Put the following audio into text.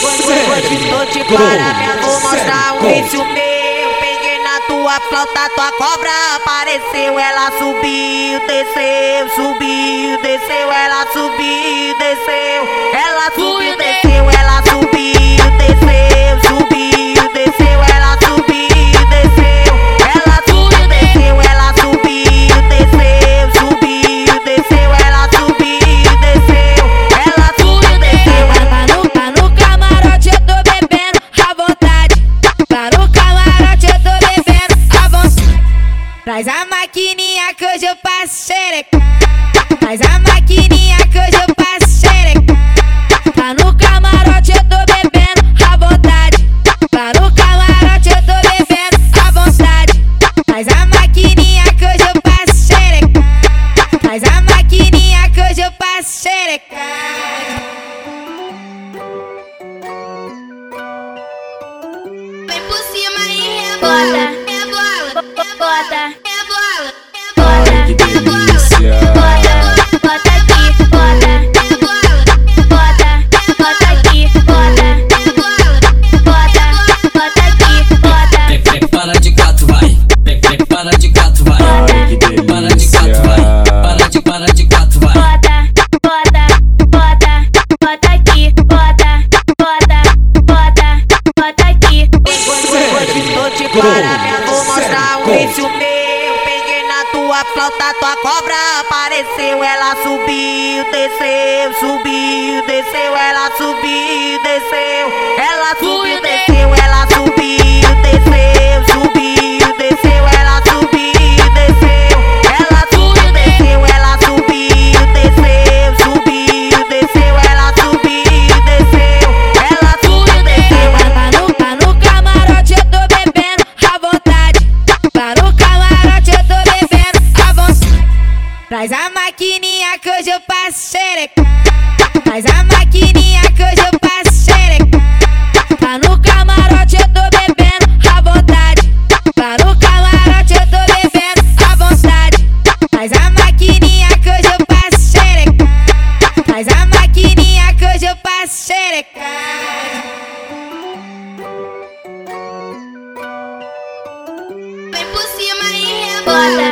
Tô te parando, vou mostrar um vício meu. Peguei na tua flauta, tua cobra apareceu. Ela subiu, desceu, subiu, desceu. Ela subiu, desceu. Traz a maquininha que hoje eu passo xereca. Traz a maquininha que hoje eu passo xereca. Tá no camarote, eu tô bebendo à vontade. Tá no camarote, eu tô bebendo à vontade. Traz a maquininha que hoje eu passo xereca. Traz a maquininha que hoje eu passo xereca. Vem por cima e rebola, rebola, rebola, Vou mostrar um vício meu. Peguei na tua flauta, tua cobra apareceu. Ela subiu, desceu, subiu, desceu. Ela subiu, Faz a maquininha que hoje eu passo xereca. Faz a maquininha que hoje eu passo xereca. Tá no camarote eu tô bebendo à vontade. Tá no camarote eu tô bebendo à vontade. Faz a maquininha que hoje eu passo xereca. Faz a maquininha que hoje eu passo xereca. Vem por cima e rebota.